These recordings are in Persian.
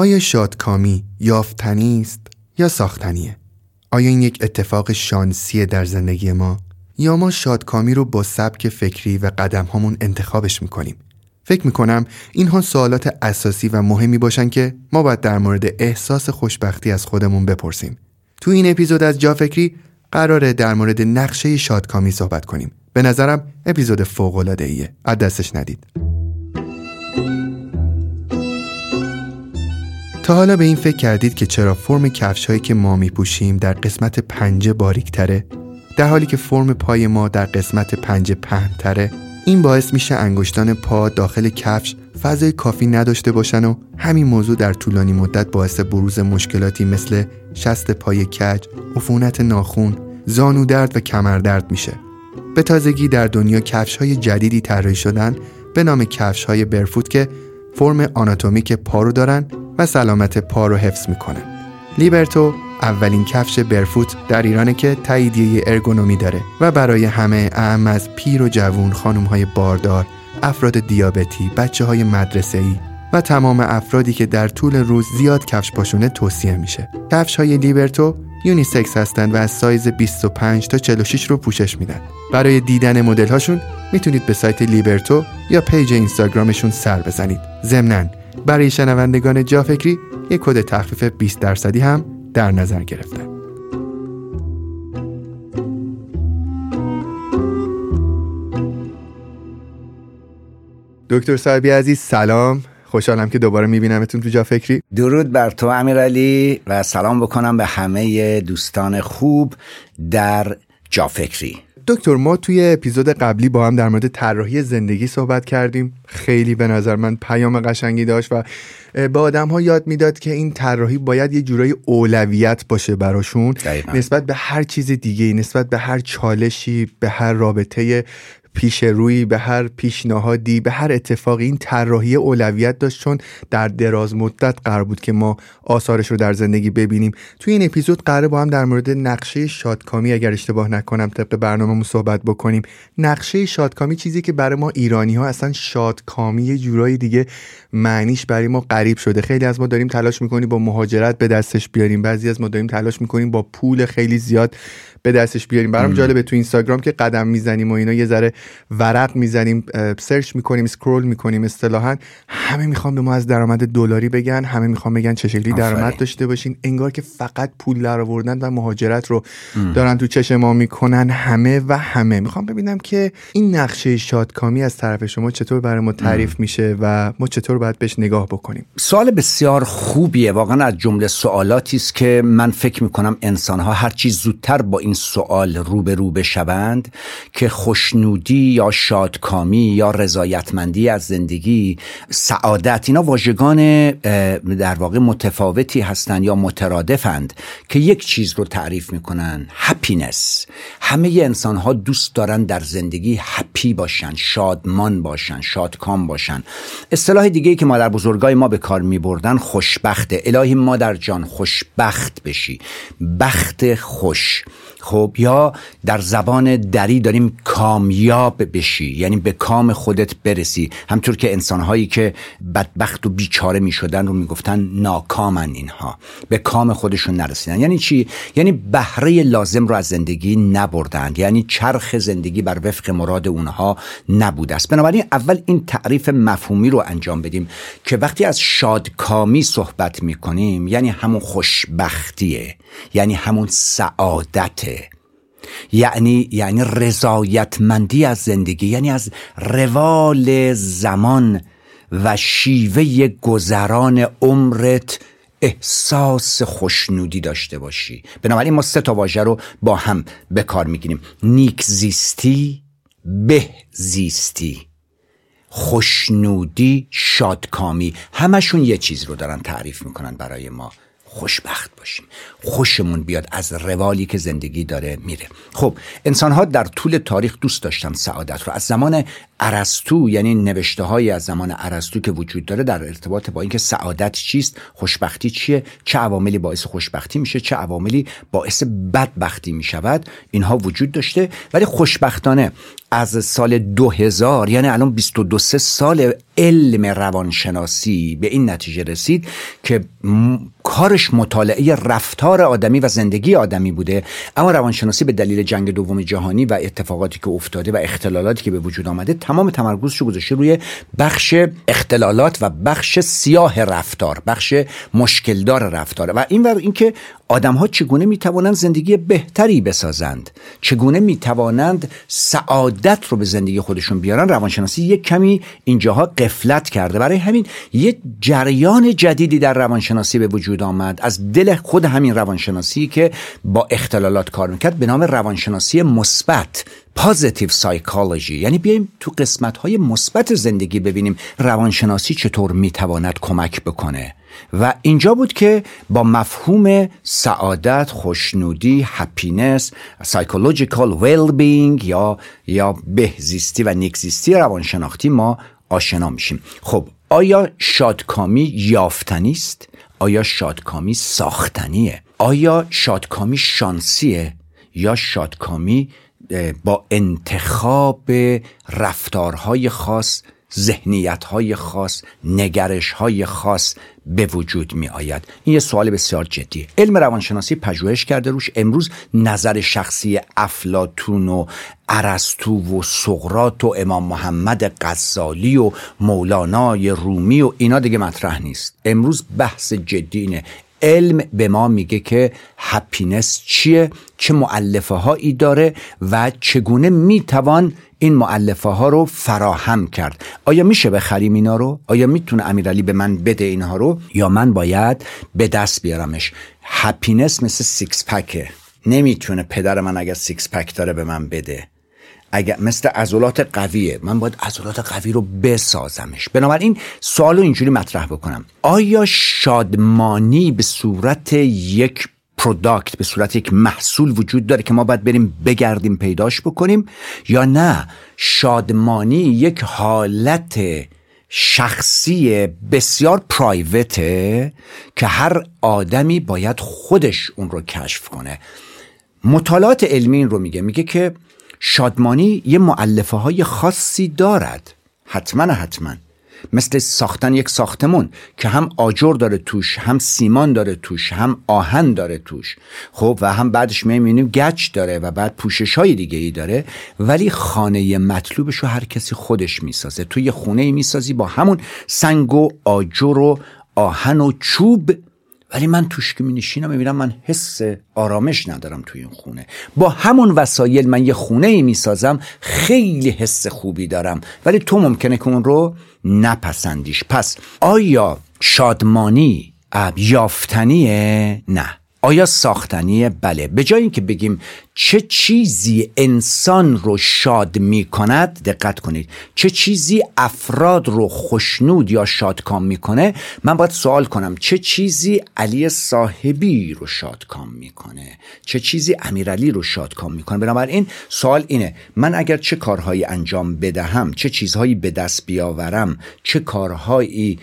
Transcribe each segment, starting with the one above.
آیا شادکامی یافتنی است یا ساختنیه؟ آیا این یک اتفاق شانسیه در زندگی ما؟ یا ما شادکامی رو با سبک فکری و قدم هامون انتخابش می‌کنیم؟ فکر می‌کنم اینها سوالات اساسی و مهمی باشن که ما باید در مورد احساس خوشبختی از خودمون بپرسیم. تو این اپیزود از جافکری قراره در مورد نقشه شادکامی صحبت کنیم. به نظرم اپیزود فوق العاده ایه. از دستش ندید. تا حالا به این فکر کردید که چرا فرم کفش هایی که ما میپوشیم در قسمت پنجه باریکتره در حالی که فرم پای ما در قسمت پنجه پهنتره این باعث میشه انگشتان پا داخل کفش فضای کافی نداشته باشن و همین موضوع در طولانی مدت باعث بروز مشکلاتی مثل شست پای کج، عفونت ناخون، زانو درد و کمر درد میشه. به تازگی در دنیا کفش های جدیدی طراحی شدن به نام کفش های barefoot که فرم آناتومیک پا رو دارن و سلامت پا رو حفظ می‌کنن. لیبرتو اولین کفش barefoot در ایرانه که تاییدیه ارگونومی داره و برای همه اعم از پیر و جوون خانم های باردار افراد دیابتی بچه های مدرسه ای و تمام افرادی که در طول روز زیاد کفش پاشونه توصیه میشه. کفش های لیبرتو unisex هستند و از سایز 25 تا 46 رو پوشش میدن. برای دیدن مدل هاشون می‌تونید به سایت لیبرتو یا پیج اینستاگرامشون سر بزنید. ضمناً برای شنوندگان جافکری یک کد تخفیف 20 درصدی هم در نظر گرفتن دکتر صاحبی عزیز سلام. خوشحالم که دوباره میبینمتون تو جا فکری درود بر تو امیرعلی و سلام بکنم به همه دوستان خوب در جا فکری دکتر ما توی اپیزود قبلی با هم در مورد طراحی زندگی صحبت کردیم. خیلی به نظر من پیام قشنگی داشت و به آدم ها یاد می‌داد که این طراحی باید یه جورایی اولویت باشه براشون. نسبت به هر چیز دیگه نسبت به هر چالشی به هر رابطه پیش روی به هر پیشنهادی به هر اتفاقی. این طراحی اولویت داشت چون در دراز مدت قرار بود که ما آثارش رو در زندگی ببینیم. توی این اپیزود قرار با هم در مورد نقشه شادکامی اگر اشتباه نکنم طبق برنامه‌مون صحبت بکنیم. نقشه شادکامی چیزی که برای ما ایرانی ها اصلا شادکامی یه جورایی دیگه معنیش برای ما غریب شده. خیلی از ما داریم تلاش می‌کنیم با مهاجرت به دستش بیاریم. بعضی از ما داریم تلاش می‌کنیم با پول خیلی زیاد به دستش بیاریم. برام جالبه تو اینستاگرام که قدم می‌زنیم و اینا یه ذره ورق می‌زنیم سرچ می‌کنیم سکرول می‌کنیم اصطلاحا. همه می‌خوان به ما از درآمد دلاری بگن همه می‌خوان بگن چه شکلی درآمد داشته باشین. انگار که فقط پول در آوردن و مهاجرت رو دارن تو چش ما می‌کنن همه و همه. می‌خوام ببینم که این نقشه شادکامی از طرف شما چطور برای ما تعریف میشه و ما چطور باید بهش نگاه بکنیم؟ سوال بسیار خوبیه. واقعا از جمله سوالاتی است که من فکر می‌کنم انسان ها هر چیز زودتر با این سوال روبرو بشوند که خوشنودی یا شادکامی یا رضایتمندی از زندگی سعادت اینا واژگان در واقع متفاوتی هستند یا مترادفند که یک چیز رو تعریف می‌کنن هپینس همه انسان ها دوست دارن در زندگی هپی باشن شادمان باشن شادکام باشن. اصطلاح دیگه ای که مادر بزرگای ما به کار میبردن خوشبخته. الهی مادر جان خوشبخت بشی. بخت خوش. خب یا در زبان دری داریم کامیاب بشی یعنی به کام خودت برسی. همطور که انسانهایی که بدبخت و بیچاره می شدن رو می‌گفتن ناکامن اینها. به کام خودشون نرسیدن. یعنی چی؟ یعنی بهره لازم رو از زندگی نبردند یعنی چرخ زندگی بر وفق مراد اونها نبوده است. بنابراین اول این تعریف مفهومی رو انجام بدیم که وقتی از شادکامی صحبت می کنیم یعنی همون خوشبختیه یعنی همون سعادته. یعنی یعنی رضایتمندی از زندگی یعنی از روال زمان و شیوه گذران عمرت احساس خوشنودی داشته باشی. بنابراین ما سه تا واژه رو با هم به کار می‌گیریم. نیک زیستی به زیستی. خوشنودی شادکامی. همشون یه چیز رو دارن تعریف می‌کنن برای ما. خوشبخت باشیم. خوشمون بیاد از روالی که زندگی داره میره. خب انسان ها در طول تاریخ دوست داشتن سعادت رو. از زمان ارسطو یعنی نوشته های از زمان ارسطو که وجود داره در ارتباط با اینکه سعادت چیست خوشبختی چیه چه عواملی باعث خوشبختی میشه چه عواملی باعث بدبختی می‌شود اینها وجود داشته. ولی خوشبختانه از سال 2000 یعنی الان 22 سال علم روانشناسی به این نتیجه رسید که کارش مطالعه رفتار آدمی و زندگی آدمی بوده اما روانشناسی به دلیل جنگ دوم جهانی و اتفاقاتی که افتاده و اختلالاتی که به وجود آمده تمام تمرکزش گذاشته روی بخش اختلالات و بخش سیاه رفتار بخش مشکلدار رفتار. و این اینکه آدم ها چگونه می توانند زندگی بهتری بسازند؟ چگونه می توانند سعادت رو به زندگی خودشون بیارن؟ روانشناسی یک کمی اینجاها قفلت کرده. برای همین یک جریان جدیدی در روانشناسی به وجود آمد. از دل خود همین روانشناسی که با اختلالات کار می‌کرد به نام روانشناسی مثبت. positive psychology یعنی بیایم تو قسمت های مثبت زندگی ببینیم روانشناسی چطور می‌تواند کمک بکنه. و اینجا بود که با مفهوم سعادت خوشنودی happiness psychological well-being یا یا بهزیستی و نیکزیستی روانشناختی ما آشنا میشیم. خب آیا شادکامی یافتنی است؟ آیا شادکامی ساختنیه؟ آیا شادکامی شانسیه؟ یا شادکامی با انتخاب رفتارهای خاص ذهنیت های خاص نگرش های خاص به وجود می آید این یه سوال بسیار جدی علم روانشناسی پژوهش کرده روش. امروز نظر شخصی افلاتون و ارسطو و سقراط و امام محمد غزالی و مولانای رومی و اینا دیگه مطرح نیست. امروز بحث جدی اینه. علم به ما میگه که happiness چیه چه مؤلفه هایی داره و چگونه می‌توان این مؤلفه ها رو فراهم کرد. آیا میشه بخریم اینا رو؟ آیا می‌تونه امیرعلی به من بده اینها رو؟ یا من باید به دست بیارمش؟ happiness مثل six pack ه نمی‌تونه پدر من اگر six pack داره به من بده. اگر مثل عضلات قویه من باید عضلات قوی رو بسازمش. بنابراین سوال رو اینجوری مطرح بکنم. آیا شادمانی به صورت یک product به صورت یک محصول وجود داره که ما باید بریم بگردیم پیداش بکنیم؟ یا نه شادمانی یک حالت شخصی بسیار private ه که هر آدمی باید خودش اون رو کشف کنه. مطالعات علمی این رو میگه. میگه که شادمانی یه معلفه های خاصی دارد. حتما حتما. مثل ساختن یک ساختمون که هم آجر داره توش هم سیمان داره توش هم آهن داره توش. خب و هم بعدش می‌بینیم گچ داره و بعد پوشش های دیگه ای داره ولی خانه مطلوبش رو هر کسی خودش می‌سازه. توی یه خونه می‌سازی با همون سنگ و آجر و آهن و چوب ولی من توش که می نشینم می‌بینم من حس آرامش ندارم توی این خونه. با همون وسایل من یه خونه ای می سازم خیلی حس خوبی دارم. ولی تو ممکنه که اون رو نپسندیش. پس آیا شادمانی یافتنیه نه. آیا ساختنیه؟ بله. به جای اینکه بگیم چه چیزی انسان رو شاد می کند دقت کنید. چه چیزی افراد رو خوشنود یا شادکام می‌کنه؟ من باید سوال کنم. چه چیزی علی صاحبی رو شادکام می‌کنه؟ چه چیزی امیرعلی رو شادکام می‌کنه؟ بنابراین سوال اینه. من اگر چه کارهایی انجام بدهم چه چیزهایی به دست بیاورم چه کارهایی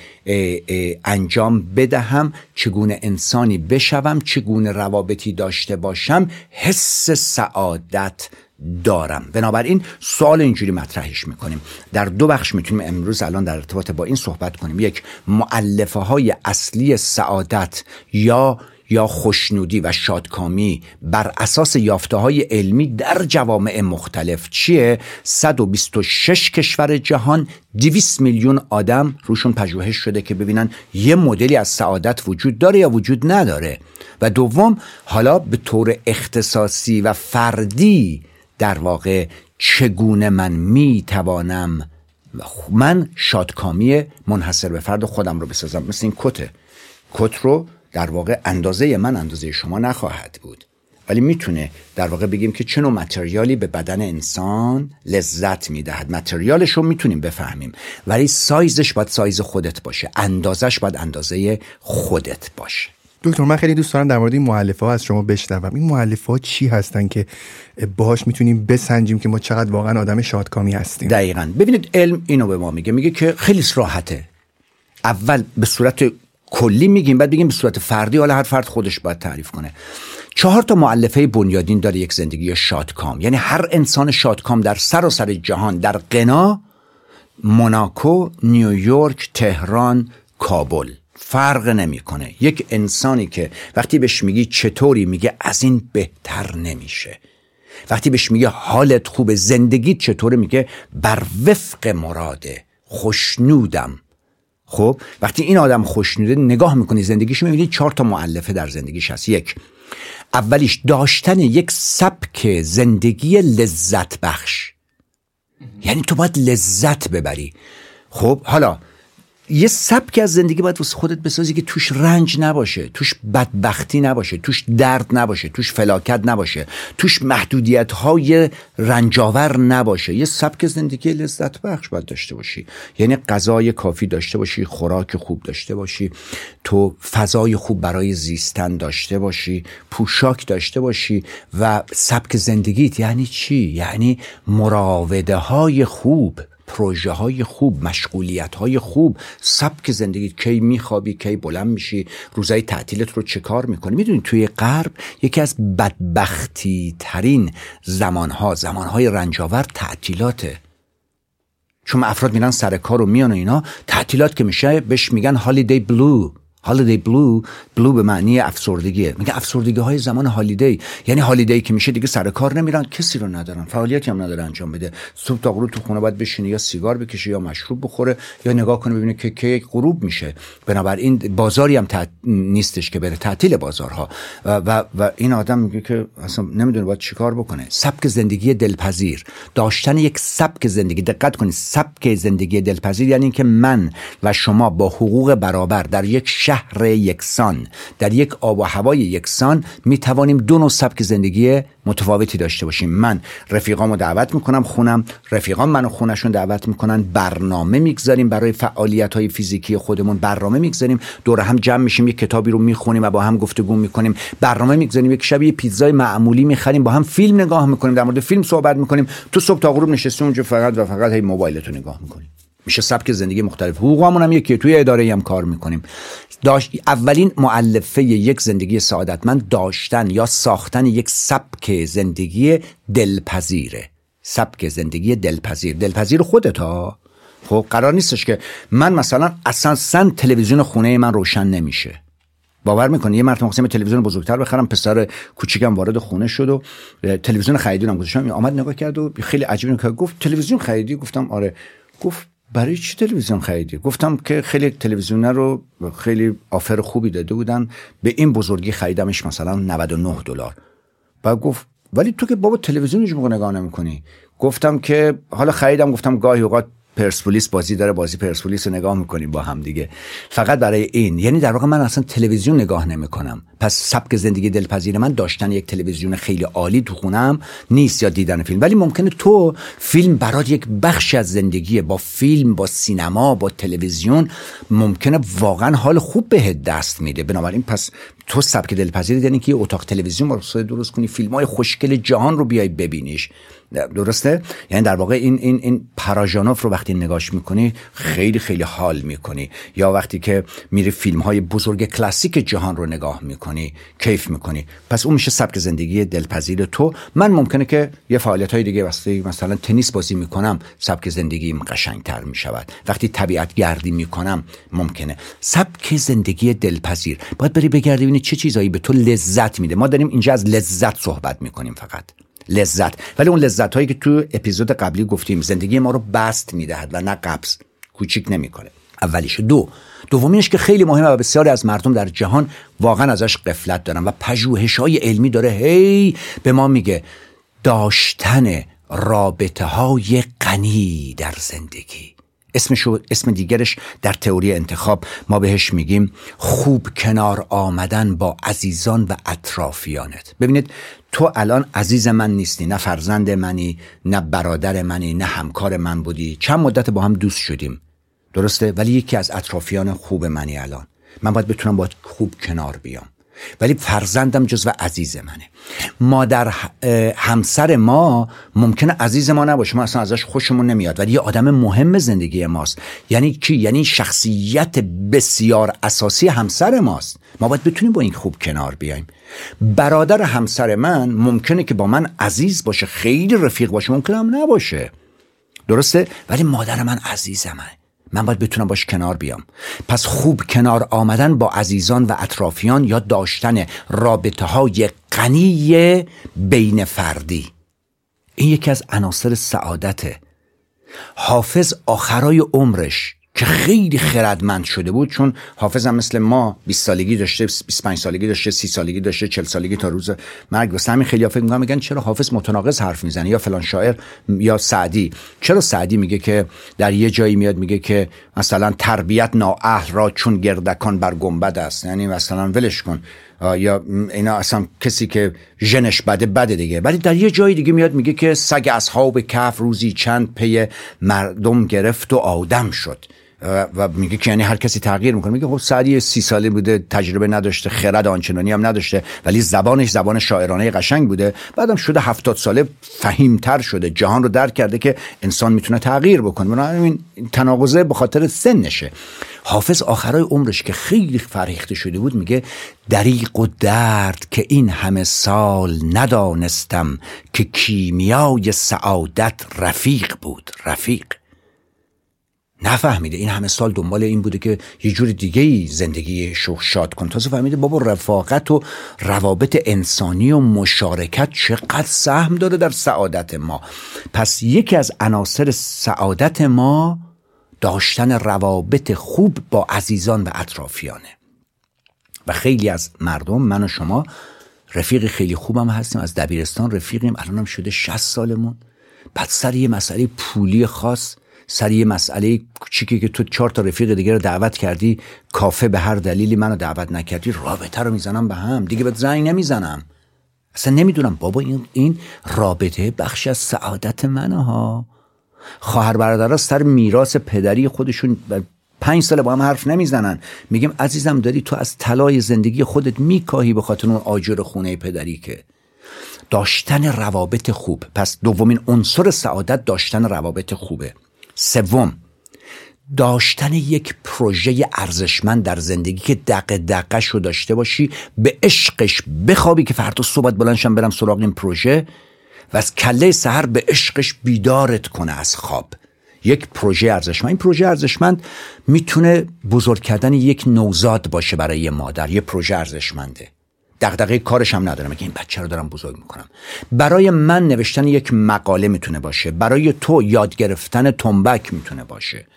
انجام بدهم چگونه انسانی بشوم چگونه روابطی داشته باشم حس سعادت دارم. بنابراین سوال اینجوری مطرحش می‌کنیم. در دو بخش می‌تونیم امروز الان در ارتباط با این صحبت کنیم. یک معلفه های اصلی سعادت یا یا خوشنودی و شادکامی بر اساس یافته های علمی در جوامع مختلف چیه؟ 126 کشور جهان 200 میلیون آدم. روشون پژوهش شده که ببینن یه مدلی از سعادت وجود داره یا وجود نداره. و دوم حالا به طور اختصاصی و فردی در واقع چگونه من می توانم من شادکامی منحصر به فرد خودم رو بسازم؟ مثل این کته. کت رو در واقع اندازه من اندازه شما نخواهد بود. ولی می‌تونه در واقع بگیم که چه نوع متریالی به بدن انسان لذت می‌دهد. متریالش رو می‌تونیم بفهمیم. ولی سایزش باید سایز خودت باشه. اندازش باید اندازه خودت باشه. دکتر من خیلی دوست دارم در مورد این مؤلفه ها از شما بشنوم. این مؤلفه ها چی هستن که باهاش می‌تونیم بسنجیم که ما چقدر واقعا آدم شادکامی هستیم؟ دقیقا. ببینید علم اینو به ما میگه. میگه که خیلی راحته. اول به صورت کلی میگیم بعد بگیم به صورت فردی حالا هر فرد خودش باید تعریف کنه. چهار تا معلفه بنیادین داره یک زندگی شادکام یعنی هر انسان شادکام در سراسر جهان در قنا موناکو نیویورک تهران کابل. فرق نمی‌کنه. یک انسانی که وقتی بهش میگی چطوری میگه از این بهتر نمیشه. وقتی بهش میگه حالت خوبه زندگی چطوره میگه بر وفق مراده خوشنودم. خب وقتی این آدم خوشنوده نگاه می‌کنی زندگیش می‌بینی چهار تا معلفه در زندگیش هست. یک اولیش داشتن یک سبک زندگی لذت بخش. یعنی تو باید لذت ببری. خب حالا یه سبک از زندگی باید واسه خودت بسازی که توش رنج نباشه توش بدبختی نباشه توش درد نباشه توش فلاکت نباشه توش محدودیت های رنجاور نباشه. یه سبک زندگی لذت بخش باید داشته باشی. یعنی غذای کافی داشته باشی خوراک خوب داشته باشی تو فضای خوب برای زیستن داشته باشی پوشاک داشته باشی و سبک زندگیت یعنی چی؟ یعنی مراوده های خوب. پروژه های خوب مشغولیت های خوب. سبک زندگی کی میخوابی کی بلند میشی روزای تعطیلت رو چه کار می‌کنی؟ می‌دونی توی غرب یکی از بدبختی ترین زمانها زمانهای رنجاور تعطیلاته. چون افراد میرن سر کار و میان و اینا تعطیلات که میشه بهش میگن هالیدی بلو هالیدی بلو بلو به معنی افسردگیه میگه افسردگی های زمان هالیدی یعنی هالیدی که میشه دیگه سر کار نمیرن کسی رو ندارن. فعالیتی هم نداره انجام بده. صبح تا غروب تو خونه باید بشینه یا سیگار بکشه یا مشروب بخوره یا نگاه کنه ببینه که که غروب میشه. بنابراین بازاری هم نیستش که بره تعطیل بازارها. و, و, و این آدم میگه که اصلا نمی‌دونه باید چیکار بکنه. سبک زندگی دلپذیر. داشتن یک سبک زندگی. دقت کنید سبک زندگی دلپذیر یعنی که من و شما با حقوق برابر در یک یکسان. در یک آب و هوای یکسان می توانیم دو نوع سبک زندگی متفاوتی داشته باشیم. من رفیقامو دعوت می‌کنم خونم رفیقام منو خونشون دعوت می‌کنن برنامه می‌گذاریم برای فعالیت های فیزیکی خودمون برنامه می‌گذاریم دور هم جمع میشیم یک کتابی رو می‌خونیم و با هم گفتگو می‌کنیم. برنامه می‌گذاریم یک شب یه پیتزای معمولی می‌خریم با هم فیلم نگاه می‌کنیم در مورد فیلم صحبت می‌کنیم. تو صبح تا غروب نشستیم اونجا فقط و فقط هی موبایلتو نگاه می‌کنیم. میشه سبک زندگی مختلف. حقوقمون هم یکی توی اداره هم کار می‌کنیم. داشت اولین معلفه یک زندگی سعادتمند داشتن یا ساختن یک سبک زندگی دلپذیره. سبک زندگی دلپذیر. دلپذیر خودت ها. خب قرار نیستش که من مثلا اساسا تلویزیون خونه من روشن نمیشه. باور می‌کنی؟ یه مرتبه خواستم تلویزیون بزرگتر بخرم پسر کوچیکم وارد خونه شد و تلویزیون خریدونم گذاشتم. آمد نگاه کرد و خیلی عجیبی که گفت تلویزیون خریدی؟ گفتم آره. گفت برای چی تلویزیون خریدی؟ گفتم که خیلی تلویزیون رو خیلی آفر خوبی داده بودن. به این بزرگی خریدمش مثلا 99 دلار. و گفت ولی تو که بابا تلویزیون هیچ نگاه نمی‌کنی. گفتم که حالا خریدم گفتم گاهی اوقات پرسپولیس بازی داره بازی پرسپولیس رو نگاه می‌کنیم با هم دیگه. فقط برای این یعنی در واقع من اصلا تلویزیون نگاه نمی‌کنم. پس سبک زندگی دلپذیر من داشتن یک تلویزیون خیلی عالی تو خونم نیست یا دیدن فیلم. ولی ممکنه تو فیلم برات یک بخش از زندگیه. با فیلم با سینما با تلویزیون ممکنه واقعا حال خوب بهت دست میده. بنابراین پس تو سبک دلپذیر یعنی که اتاق تلویزیون رو درست کنی فیلم های خوشگل جهان رو بیای ببینیش. درسته؟ یعنی در واقع این این این پراژانوف رو وقتی نگاش می‌کنی خیلی خیلی حال می‌کنی. یا وقتی که میری فیلم های بزرگ کلاسیک جهان رو نگاه می‌کنی. کیف می‌کنی. پس اون میشه سبک زندگی دلپذیر تو. من ممکنه که یه فعالیت های دیگه وقتی مثلا تنیس بازی می‌کنم سبک زندگیم قشنگتر می‌شود. وقتی طبیعت گردی می‌کنم ممکنه. سبک زندگی دلپذیر. باید بری بگردی ببینی چه چیزایی به تو لذت میده. ما داریم اینجا از لذت صحبت می‌کنیم فقط. لذت. ولی اون لذت هایی که تو اپیزود قبلی گفتیم زندگی ما رو بست می‌دهد و نه قبض. کوچیک نمی‌کنه. اولیش. دو دومینش که خیلی مهمه و بسیاری از مردم در جهان واقعا ازش قفلت دارن و پژوهش های علمی داره هی به ما میگه داشتن رابطه های غنی در زندگی. اسمشو اسم دیگرش در تئوری انتخاب ما بهش میگیم خوب کنار آمدن با عزیزان و اطرافیانت. ببینید تو الان عزیز من نیستی نه فرزند منی نه برادر منی نه همکار من بودی. چند مدت با هم دوست شدیم؟ درسته؟ ولی یکی از اطرافیان خوب منی الان. من باید بتونم باید خوب کنار بیام. ولی فرزندم جزو عزیز منه. مادر همسر ما ممکنه عزیز ما نباشه. ما اصلا ازش خوشمون نمیاد. ولی یه آدم مهم زندگی ماست. یعنی کی یعنی شخصیت بسیار اساسی همسر ماست. ما باید بتونیم با این خوب کنار بیایم. برادر همسر من ممکنه که با من عزیز باشه خیلی رفیق باشه ممکنه هم نباشه. درسته؟ ولی مادر من عزیزمه. من باید بتونم باش کنار بیام. پس خوب کنار آمدن با عزیزان و اطرافیان یا داشتن رابطه های غنی بین فردی. این یکی از عناصر سعادته. حافظ آخرای عمرش که خیلی خردمند شده بود چون حافظ هم مثل ما 20 سالگی داشته 25 سالگی داشته 30 سالگی داشته 40 سالگی تا روز مرگ. واسه همین خیلی فکر میگن میگن چرا حافظ متناقض حرف می‌زنه؟ یا فلان شاعر یا سعدی. چرا سعدی میگه که در یه جایی میاد میگه که مثلا تربیت نااهل را چون گردکان بر گنبد است. یعنی مثلا ولش کن. یا اینا اصلا کسی که ژنش بده بده دیگه. ولی در یه جایی دیگه میاد میگه که سگ اصحاب کف روزی چند پی مردم گرفت و آدم شد. و میگه که یعنی هر کسی تغییر می‌کنه. میگه خب سعدی سی ساله بوده تجربه نداشته خرد آنچنانی هم نداشته ولی زبانش زبان شاعرانه قشنگ بوده. بعدم شده هفتاد ساله فهیمتر شده جهان رو درک کرده که انسان می‌تونه تغییر بکنه. بنابراین تناقضه به خاطر سنشه. حافظ آخرای عمرش که خیلی فرهیخته شده بود میگه دریق و درد که این همه سال ندانستم که کیمیای سعادت رفیق بود. رفیق. نفهمیده. این همه سال دنبال این بوده که یه جور دیگه ای زندگی شو شاد کن تازه فهمیده بابا رفاقت و روابط انسانی و مشارکت چقدر سهم داره در سعادت ما. پس یکی از عناصر سعادت ما داشتن روابط خوب با عزیزان و اطرافیانه. و خیلی از مردم من و شما رفیق خیلی خوبم هستیم. از دبیرستان رفیقیم. الانم شده 60 سالمون. بعد سر یه مسئله پولی خاص سر یه مسئله کوچیکی که تو چهار تا رفیق دیگه رو دعوت کردی کافه به هر دلیلی منو دعوت نکردی رابطه رو می‌زنم به هم. دیگه به زنگ نمی‌زنم. اصلا نمی‌دونم بابا این این رابطه بخش از سعادت منه ها. خواهر برادرها سر میراث پدری خودشون پنج سال با هم حرف نمی‌زنن. میگم عزیزم داری تو از طلای زندگی خودت میکاهی به خاطر اون آجر خونه پدری که. داشتن روابط خوب. پس دومین عنصر سعادت داشتن روابط خوبه. سوم داشتن یک پروژه ارزشمند در زندگی که دق دقش رو داشته باشی به عشقش بخوابی که فردا صبح بلندشم برم سراغ این پروژه و از کله سهر به عشقش بیدارت کنه از خواب. یک پروژه ارزشمند. این پروژه ارزشمند می‌تونه بزرگ کردن یک نوزاد باشه برای یه مادر. یه پروژه ارزشمنده. دغدغه کارش هم ندارم که این بچه رو دارم بزرگ می‌کنم. برای من نوشتن یک مقاله می‌تونه باشه. برای تو یاد گرفتن تنبک می‌تونه باشه.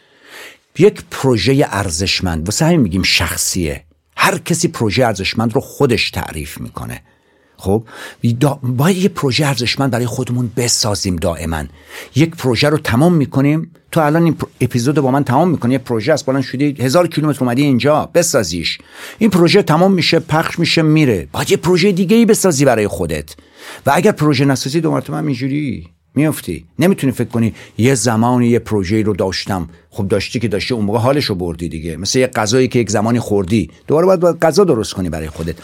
یک پروژه ارزشمند واسه همین میگیم شخصیه. هر کسی پروژه ارزشمند رو خودش تعریف می‌کنه. خب؟ باید یه پروژه ارزشمند برای خودمون بسازیم دائما. یک پروژه رو تمام می‌کنیم. تو الان این اپیزود با من تمام می‌کنی. یه پروژه از بالان شدی هزار کیلومتر اومدی اینجا. بسازیش. این پروژه تمام میشه پخش میشه میره. باید یه پروژه دیگه ای بسازی برای خودت. و اگر پروژه نسازی دو مرتبه اینجوری. میافتی؟ نمی‌تونی فکر کنی یه زمانی یه پروژه رو داشتم. خب داشتی که داشتی اون موقع حالش رو بردی دیگه. مثل یه غذایی که یک زمانی خوردی. دوباره باید, باید غذا درست کنی برای خودت.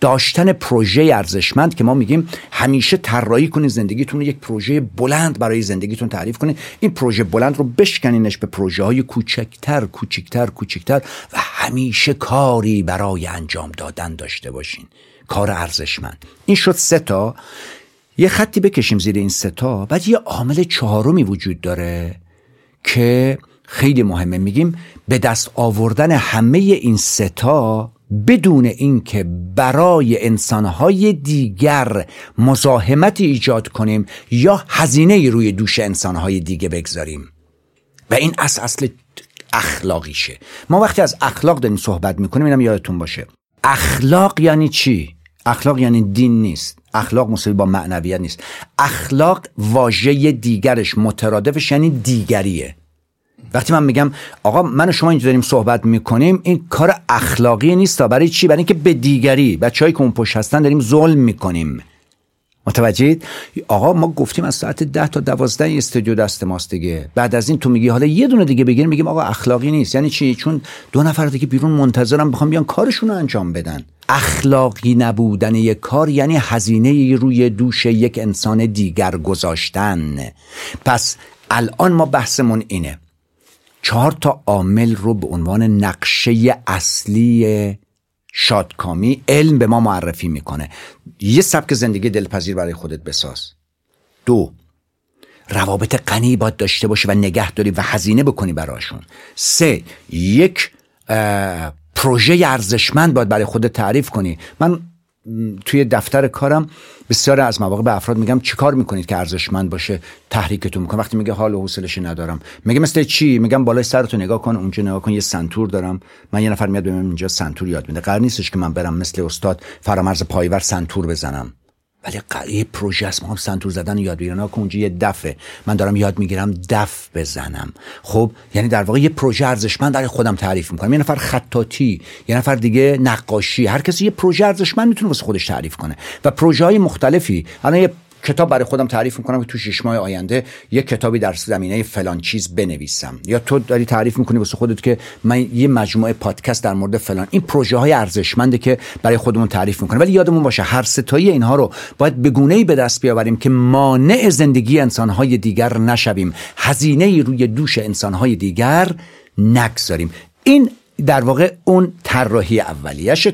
داشتن پروژه ارزشمند که ما میگیم همیشه طراحی کنی زندگیتون یک پروژه بلند برای زندگیتون تعریف کنی. این پروژه بلند رو بشکنینش به پروژه های کوچکتر کوچکتر کوچکتر و همیشه کاری برای انجام دادن داشته باشین. کار ارزشمند. این شد سه تا. یه خطی بکشیم زیر این ستا بعد یه عامل چهارمی وجود داره که خیلی مهمه. میگیم به دست آوردن همه این ستا بدون اینکه برای انسانهای دیگر مزاحمت ایجاد کنیم یا هزینه روی دوش انسانهای دیگه بگذاریم. و این اصل اصل اخلاقیشه. ما وقتی از اخلاق داریم صحبت می‌کنیم اینم یادتون باشه. اخلاق یعنی چی؟ اخلاق یعنی دین نیست. اخلاق مساوی با معنویت نیست. اخلاق واژه دیگرش مترادفش یعنی دیگریه. وقتی من میگم آقا من و شما اینجا داریم صحبت می‌کنیم این کار اخلاقی نیست برای چی؟ برای اینکه به دیگری بچه‌ای که اون پشت هستن داریم ظلم می‌کنیم. متوجهید؟ آقا ما گفتیم از ساعت ده تا دوازده استودیو دست ماست دیگه. بعد از این تو میگی حالا یه دونه دیگه بگیریم میگیم آقا اخلاقی نیست. یعنی چی؟ چون دو نفر دیگه بیرون منتظرم بخوام بیان کارشون رو انجام بدن. اخلاقی نبودن یک کار یعنی هزینه روی دوش یک انسان دیگر گذاشتن. پس الان ما بحثمون اینه. چهار تا عامل رو به عنوان نقشه اصلی شادکامی علم به ما معرفی می‌کنه. یه سبک زندگی دلپذیر برای خودت بساز. دو روابط غنی باید داشته باشی و نگه داری و هزینه بکنی براشون. سه یک پروژه ارزشمند باید برای خودت تعریف کنی. من توی دفتر کارم بسیار از مواقع به افراد میگم چیکار می‌کنید که ارزشمند باشه تحریکتون می‌کنم. وقتی میگه حال و حوصلش ندارم. میگه مثل چی؟ میگم بالای سرتو نگاه کن اونجا نگاه کن یه سنتور دارم. من یه نفر میاد بهم اینجا سنتور یاد میده. قرار نیستش که من برم مثل استاد فرامرز پایور سنتور بزنم. ولی یه پروژه است. ما هم سنتور زدن یاد بگیرن. اونجا یه دفه من دارم یاد می‌گیرم دف بزنم. خب یعنی در واقع یه پروژه ارزشمند برای خودم تعریف می‌کنم. یه نفر خطاطی یه نفر دیگه نقاشی. هر کسی یه پروژه ارزشمند می‌تونه واسه خودش تعریف کنه. و پروژه های مختلفی. الان یه کتاب برای خودم تعریف می‌کنم که تو شش ماه آینده یک کتابی در زمینه فلان چیز بنویسم. یا تو داری تعریف می‌کنی واسه خودت که من یه مجموعه پادکست در مورد فلان. این پروژه های ارزشمنده که برای خودمون تعریف می‌کنه ولی یادمون باشه هر ستایی اینها رو باید به گونه ای به دست بیاوریم که مانع زندگی انسانهای دیگر نشویم. هزینه روی دوش انسانهای دیگر نگذاریم. این در واقع اون طراحی اولیش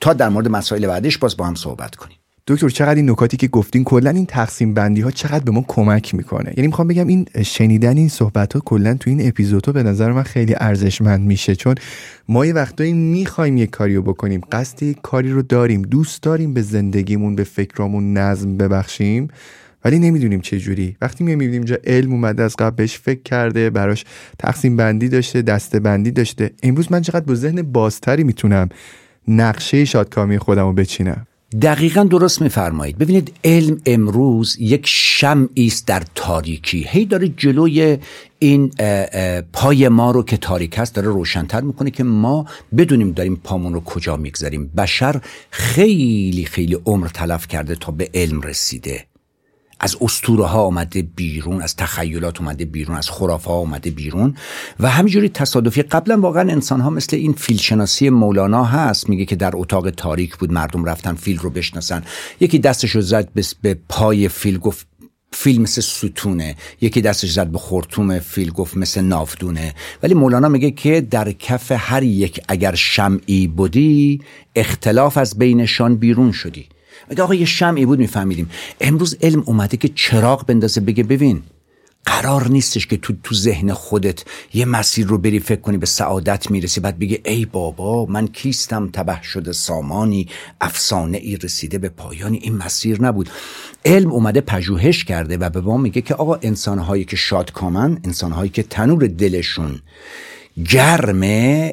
تا در مورد مسائل بعدش باز با هم صحبت کنیم. دکتر چقدر این نکاتی که گفتین کلا این تقسیم بندی ها چقدر به ما کمک می‌کنه؟ یعنی می‌خوام بگم این شنیدن این صحبت ها کلا تو این اپیزودها به نظر من خیلی ارزشمند میشه چون ما یه وقتایی می‌خوایم یک کاری رو بکنیم قصد یک کاری رو داریم دوست داریم به زندگیمون به فکرامون نظم ببخشیم ولی نمی‌دونیم چه جوری. وقتی می‌بینیم اینجا علم اومده از قبل بهش فکر کرده براش تقسیم بندی داشته دسته بندی داشته. امروز من چقدر با ذهن بازتری می‌تونم نقشه شادکامی خودم رو بچینم. دقیقا درست میفرمایید. ببینید علم امروز یک شمعی است در تاریکی. هی داره جلوی این پای ما رو که تاریک است داره روشنتر می‌کنه که ما بدونیم داریم پامون رو کجا می‌گذاریم. بشر خیلی خیلی عمر تلف کرده تا به علم رسیده. از اسطوره ها آمده بیرون از تخیلات اومده بیرون از خرافه ها آمده بیرون و همینجوری تصادفی. قبلا واقعا انسان ها مثل این فیلشناسی مولانا هست میگه که در اتاق تاریک بود مردم رفتن فیل رو بشناسن. یکی دستش رو زد به پای فیل گفت فیل مثل ستونه. یکی دستش زد به خورتوم فیل گفت مثل نافدونه ولی مولانا میگه که در کف هر یک اگر شمعی بودی اختلاف از بینشان بیرون شدی. اگه آقا یه شمعی بود میفهمیدیم. امروز علم اومده که چراغ بندازه بگه ببین قرار نیستش که تو تو ذهن خودت یه مسیر رو بری فکر کنی به سعادت می‌رسی بعد بگی ای بابا من کیستم؟ تبه شده سامانی افسانه ای رسیده به پایانی. این مسیر نبود. علم اومده پژوهش کرده و به ما میگه که آقا انسانهایی که شادکامن انسانهایی که تنور دلشون گرم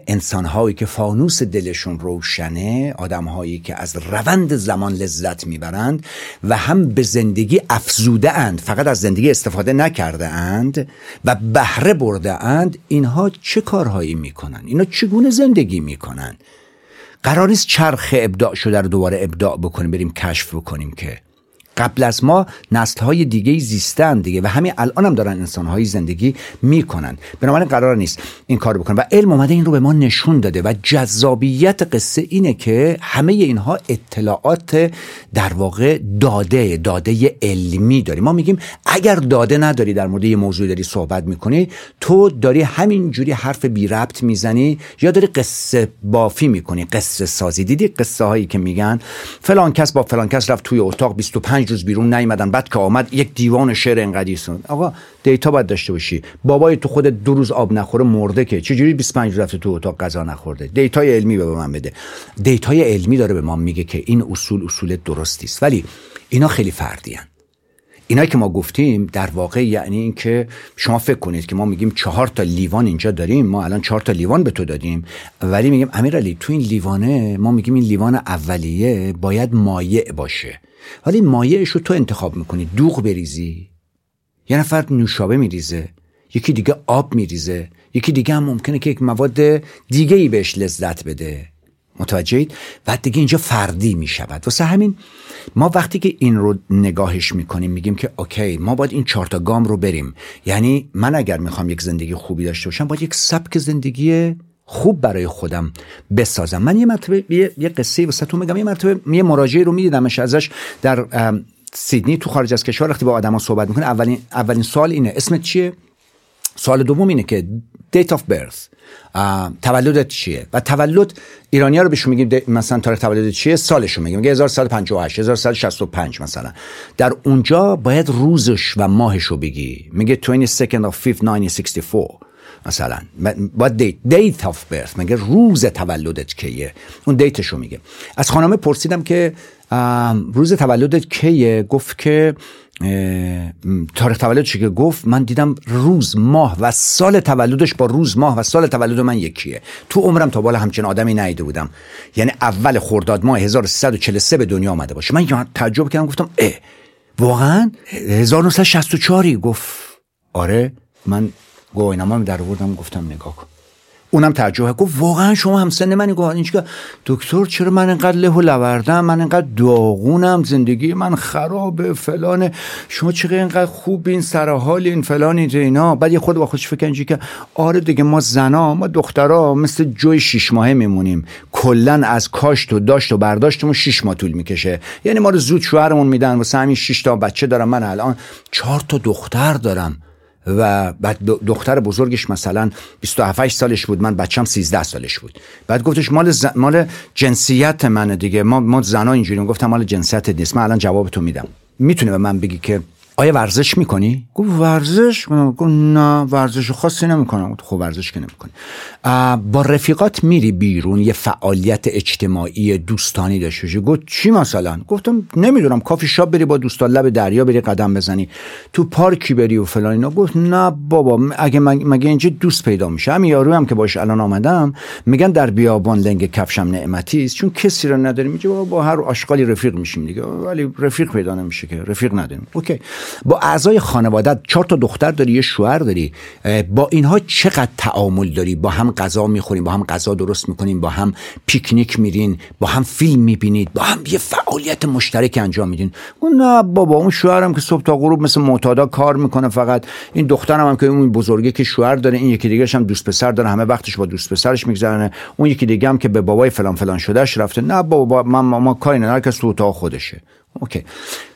انسانهایی که فانوس دلشون روشنه آدمهایی که از روند زمان لذت می‌برند و هم به زندگی افزوده اند فقط از زندگی استفاده نکرده اند و بهره برده اند اینها چه کارهایی می‌کنن؟ اینا چگونه زندگی می‌کنن؟ قرار نیست چرخ ابداع شده رو دوباره ابداع بکنیم بریم کشف بکنیم که قبل از ما نسل های دیگه زیستن دیگه و همین الان هم دارن انسان های زندگی می‌کنن. بنابراین قرار نیست این کار بکنن. و علم اومده این رو به ما نشون داده و جذابیت قصه اینه که همه اینها اطلاعات در واقع داده داده علمی داریم ما میگیم اگر داده نداری در مورد یه موضوع داری صحبت می‌کنی تو داری همینجوری حرف بی ربط می‌زنی یا داری قصه بافی می‌کنی قصه سازی. دیدی قصه هایی که میگن؟ فلان کس با فلان کس رفت توی اتاق 25 روز بیرون نیومدن. بعد که آمد یک دیوان شعر انقدی سن آقا data باید داشته باشی. بابای تو خود دو روز آب نخوره مرده که. چجوری 25 روز رفته تو اتاق غذا نخورده؟ data ی علمی به من بده. دیتای علمی داره به ما میگه که این اصول اصول درستی است. ولی اینا خیلی فردی اینا که ما گفتیم در واقع یعنی اینکه شما فکر کنید که ما میگیم چهار تا لیوان اینجا داریم ما الان چهار تا لیوان به تو دادیم ولی میگیم امیرعلی تو این لیوانه ما میگیم این لیوان اولیه باید مایع باشه. ولی مایعش رو تو انتخاب می‌کنی دوغ بریزی. یه نفر نوشابه میریزه یکی دیگه آب میریزه یکی دیگه هم ممکنه که یک مواد دیگه ای بهش لذت بده. متوجهید بعد دیگه اینجا فردی می‌شود. واسه همین ما وقتی که این رو نگاهش می‌کنیم میگیم که اوکی ما باید این چهارتا گام رو بریم. یعنی من اگر می‌خوام یک زندگی خوبی داشته باشم باید یک سبک زندگی خوب برای خودم بسازم. من یه مرتبه یه, یه قصه واسه تو میگم. یه مرتبه یه مراجعه رو میدیدمش ازش در سیدنی تو خارج از کشور وقتی با آدما صحبت می‌کنه اولین اولین سوال اینه اسمت چیه؟ سوال دوم اینه که date of birth تولدت چیه؟ و تولد ایرانی ها رو بهشون میگیم مثلا تاریخ تولد چیه؟ سالشون میگیم. میگه 1158 1165 مثلا. در اونجا باید روزش و ماهش رو بگی. میگه 22nd of 5 1964 مثلا. باید date date of birth میگه روز تولدت کیه؟ اون date ش رو میگه. از خانمه پرسیدم که روز تولدت کیه؟ گفت که تاریخ تولدش که گفت؟ من دیدم روز ماه و سال تولدش با روز ماه و سال تولد من یکیه. تو عمرم تا بالا همچین آدمی نیده بودم. یعنی اول خرداد ماه 1343 به دنیا آمده باشه. من تعجب کردم گفتم اه واقعا؟ 1964 گفت آره. من گواهینامه در آوردم گفتم نگاه کن. اونم تعجب گفت واقعا شما هم سن منی؟ گفت اینجا دکتر چرا من انقدر له و لوردم من انقدر داغونم زندگی من خرابه فلان شما چرا اینقدر خوب این سر حال این فلان اینا؟ بعد یه خود با خودش فکر که آره دیگه ما زنا ما دخترا مثل جوی شش ماهه میمونیم. کلا از کاشت و داشت و برداشتمون شش ماه طول می‌کشه. یعنی ما رو زود شوهرمون میدن واسه همین شش تا بچه دارم من الان. چهار تا دختر دارم. و بعد دختر بزرگش مثلا 27 سالش بود من بچم 13 سالش بود. بعد گفتش مال مال جنسیت منه دیگه. ما ما زنا اینجوری گفتم مال جنسیت نیست. من الان جواب تو میدم. می‌تونه به من بگی که آیا ورزش می‌کنی؟ گفت ورزش؟ گفت نه ورزش خاصی نمی‌کنم. خب ورزش که نمی‌کنی. با رفیقات میری بیرون یه فعالیت اجتماعی دوستانی داشته باشی. گفت چی مثلا؟ گفتم نمی‌دونم کافی شاب بری با دوستان لب دریا بری قدم بزنی تو پارکی بری و فلان اینا. گفت نه بابا اگه مگه اینجا دوست پیدا میشه. همین یارو هم که باش الان آمدم میگن در بیابان لنگ کفشم نعمتی است. چون کسی رو نداریم میگه با هر آشغالی رفیق میشیم دیگه. ولی رفیق پیدا نمیشه که رفیق نداریم. اوکی. با اعضای خانواده چهار تا دختر داری یه شوهر داری با اینها چقدر تعامل داری؟ با هم غذا می‌خوریم با هم غذا درست می‌کنیم با هم پیکنیک میرین با هم فیلم می‌بینید با هم یه فعالیت مشترک انجام میدین. اون نه بابا اون شوهرم که صبح تا غروب مثل معتادا کار می‌کنه فقط. این دخترم هم که اون بزرگی که شوهر داره این یکی دیگه هم دوست پسر داره همه وقتش با دوست پسرش میگذرنه اون یکی دیگه هم که به بابای فلان فلان شدهش رفته. نه بابا من ما, ما کاری کس تو اتاق خودشه. اوکی.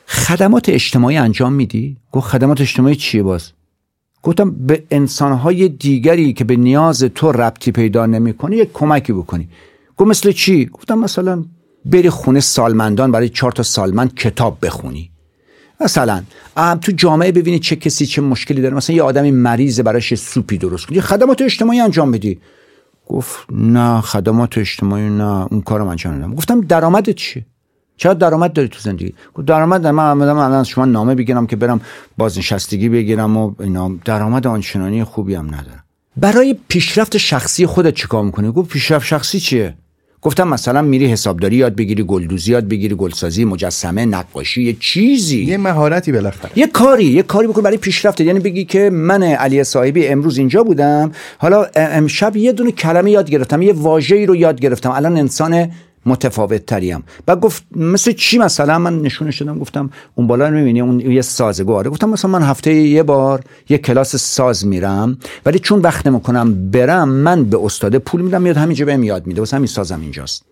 خدمات اجتماعی انجام میدی؟ گفت خدمات اجتماعی چیه باز؟ گفتم به انسانهای دیگری که به نیاز تو ربطی پیدا نمی‌کنه یک کمکی بکنی. گفت مثل چی؟ گفتم مثلا بری خونه سالمندان برای چهار تا سالمند کتاب بخونی. مثلا تو جامعه ببینی چه کسی چه مشکلی داره. مثلا یه آدمی مریضه براش سوپی درست کنی. خدمات اجتماعی انجام بدی. گفت نه خدمات اجتماعی نه اون کارم انجام ندم. گفتم درآمدت چیه؟ چرا درآمد داری تو زندگی؟ درآمد من آمدم الان شما نامه بگیرم که برم بازنشستگی بگیرم و اینا. درآمد آنچنانی خوبی هم ندارم. برای پیشرفت شخصی خودت چیکار می‌کنی؟ گفت پیشرفت شخصی چیه؟ گفتم مثلا میری حسابداری یاد بگیری گلدوزی یاد بگیری گلسازی مجسمه نقاشی یه چیزی. یه مهارتی بالاخره. یه کاری یه کاری بکن برای پیشرفت. یعنی بگی که من علی صاحبی امروز اینجا بودم. حالا امشب یه دونه کلمه یاد گرفتم یه واژه‌ای رو یاد گرفتم. الان انسان متفاوت تریم و گفت مثل چی مثلا؟ من نشونش دادم گفتم اون بالا رو می‌بینی اون یه سازگاره گفتم مثلا من هفته یه بار یه کلاس ساز میرم ولی چون وقت نمی‌کنم برم من به استاده پول میدم میاد همینجا بهم یاد میده. واسه همین سازم اینجاست.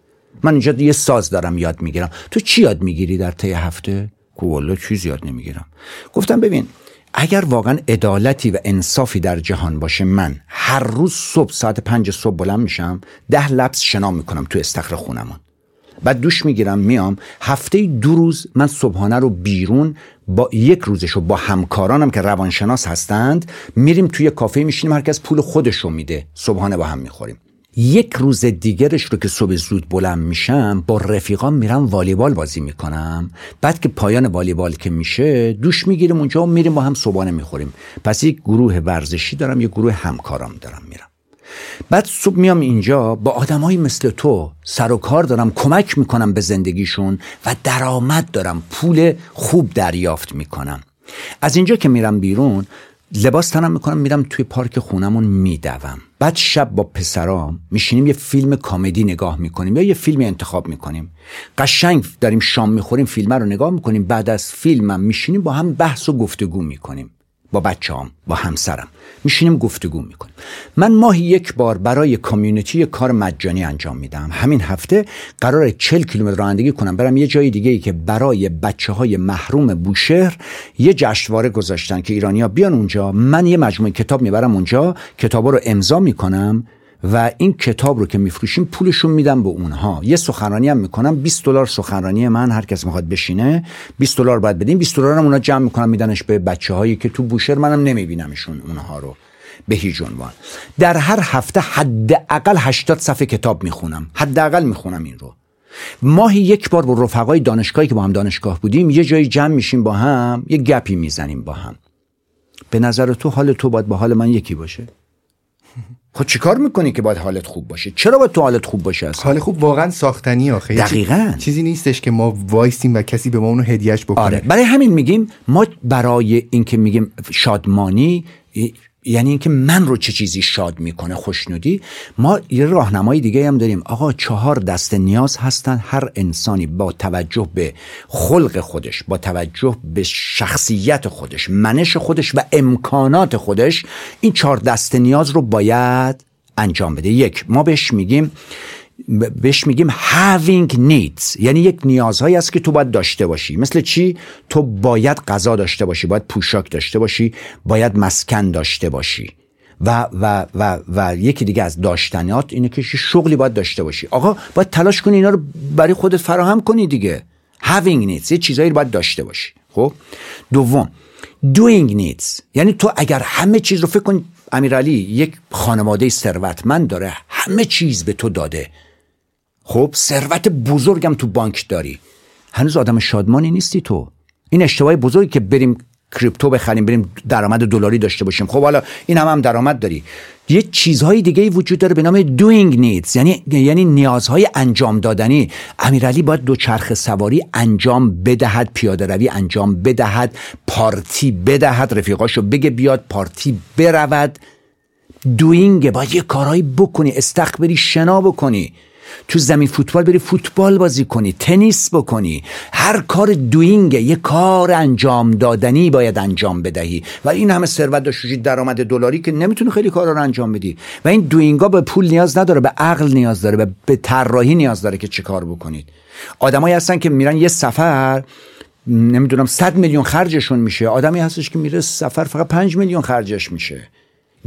من اینجا یه ساز دارم یاد می‌گیرم. تو چی یاد می‌گیری در طی هفته؟ والا چیز یاد نمی‌گیرم. گفتم ببین اگر واقعا عدالتی و انصافی در جهان باشه من هر روز صبح ساعت پنج صبح بلند میشم ده لبس شنا می‌کنم تو استخر خونمون. بعد دوش می‌گیرم میام هفته دو روز من صبحانه رو بیرون با یک روزش رو با همکارانم که روانشناس هستند میریم توی کافه میشینیم هر کس پول خودش رو میده صبحانه با هم می‌خوریم. یک روز دیگرش رو که صبح زود بلند میشم با رفیقام میرم والیبال بازی می‌کنم. بعد که پایان والیبال که میشه دوش می‌گیریم اونجا و میریم با هم صبحانه می‌خوریم. پس یک گروه ورزشی دارم یک گروه همکارام دارم میرم. بعد صبح میام اینجا با آدمایی مثل تو سر و کار دارم کمک می‌کنم به زندگیشون و درآمد دارم پول خوب دریافت می‌کنم. از اینجا که میرم بیرون لباس تنم می‌کنم میرم توی پارک خونمون میدوم. بعد شب با پسرام میشینیم یه فیلم کامدی نگاه می‌کنیم یا یه فیلمی انتخاب می‌کنیم. قشنگ داریم شام می‌خوریم فیلم رو نگاه می‌کنیم. بعد از فیلمم میشینیم با هم بحث و گفتگو می‌کنیم. با بچه هم با همسرم. میشینیم گفتگو می‌کنیم. من ماهی یک بار برای کامیونیتی کار مجانی انجام میدم. همین هفته قرار 40 کیلومتر رانندگی کنم. برم یه جای دیگه ای که برای بچه های محروم بوشهر یه جشنواره گذاشتن که ایرانیا بیان اونجا. من یه مجموعه کتاب می‌برم اونجا. کتابا رو امضا می‌کنم. و این کتاب رو که میفروشیم پولشون میدم به اونها. یه سخنرانی هم می‌کنم 20 دلار سخنرانی من هر کس می‌خواد بشینه. 20 دلار باید بدیم 20 دلار هم اونا جمع می‌کنم میدنش به بچه هایی که تو بوشهر. منم نمیبینمشون اونها رو به هیچ عنوان. در هر هفته حداقل 80 صفحه کتاب می‌خونم. حداقل می‌خونم این رو. ماهی یک بار با رفقای دانشگاهی که با هم دانشگاه بودیم یه جایی جمع میشیم با هم یه گپی می‌زنیم با هم. به نظر تو حال تو باید با حال من یکی باشه. خب چیکار می‌کنی که باید حالت خوب باشه؟ چرا باید تو حالت خوب باشه اصلا؟ حال خوب واقعا ساختنی آخه. دقیقا. چیزی نیستش که ما وایسیم و کسی به ما اونو هدیهش بکنه. آره. برای همین میگیم ما برای اینکه میگیم شادمانی یعنی اینکه من رو چه چیزی شاد می‌کنه خوشنودی ما یه راهنمای دیگه هم داریم. آقا چهار دست نیاز هستن. هر انسانی با توجه به خلق خودش با توجه به شخصیت خودش منش خودش و امکانات خودش این چهار دست نیاز رو باید انجام بده. یک ما بهش میگیم بهش میگیم having needs. یعنی یک نیازهایی است که تو باید داشته باشی. مثل چی؟ تو باید غذا داشته باشی باید پوشاک داشته باشی باید مسکن داشته باشی. و و و و یکی دیگه از داشتنیات اینه که شغلی باید داشته باشی. آقا باید تلاش کنی اینا رو برای خودت فراهم کنی دیگه. having needs یه چیزایی رو باید داشته باشی. خب؟ دوم doing needs. یعنی تو اگر همه چیز رو فکر کن امیرعلی یک خانواده ثروتمند داره همه چیز به تو داده. خب ثروت بزرگم تو بانک داری. هنوز آدم شادمانی نیستی تو. این اشتباه بزرگی که بریم کریپتو بخریم بریم درآمد دلاری داشته باشیم. خب حالا این هم هم درآمد داری. یه چیزهای دیگه وجود داره به نام doing needs یعنی یعنی نیازهای انجام دادنی. امیرعلی باید دو چرخ سواری انجام بدهد پیاده روی انجام بدهد پارتی بدهد رفیقاشو بگه بیاد پارتی برود. دوینگ باید یه کارهایی بکنی استخبری شنا بکنی. تو زمین فوتبال بری فوتبال بازی کنی تنیس بکنی. هر کار دوینگ یه کار انجام دادنی باید انجام بدهی. و این همه ثروت داشتی درآمد دلاری که نمی‌تونی خیلی کارا رو انجام بدی. و این دوینگا به پول نیاز نداره به عقل نیاز داره به طراحی نیاز داره که چه کار بکنید. آدمایی هستن که میرن یه سفر نمی‌دونم صد میلیون خرجشون میشه. آدمی هستش که میره سفر فقط پنج میلیون خرجش میشه.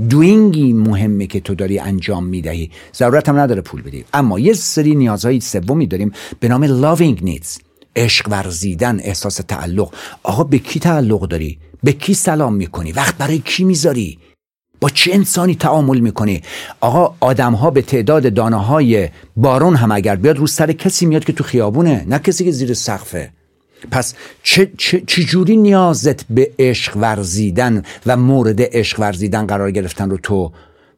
دوینگی مهمه که تو داری انجام می‌دهی. ضرورت هم نداره پول بدی. اما یه سری نیازهای سومی داریم به نام loving needs. عشق ورزیدن احساس تعلق. آقا به کی تعلق داری؟ به کی سلام می‌کنی؟ وقت برای کی می‌ذاری؟ با چه انسانی تعامل می‌کنی؟ آقا آدم ها به تعداد دانه های بارون هم اگر بیاد رو سر کسی میاد که تو خیابونه نه کسی که زیر سقفه. پس چه, چه, چجوری نیازت به عشق ورزیدن و مورد عشق ورزیدن قرار گرفتن رو تو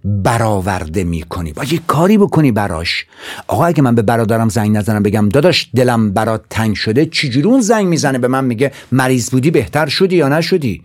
برآورده می‌کنی؟ باید یه کاری بکنی براش. آقا اگه من به برادرم زنگ نزنم بگم داداش دلم برات تنگ شده. چجوری اون زنگ می‌زنه به من؟ میگه مریض بودی بهتر شدی یا نشدی؟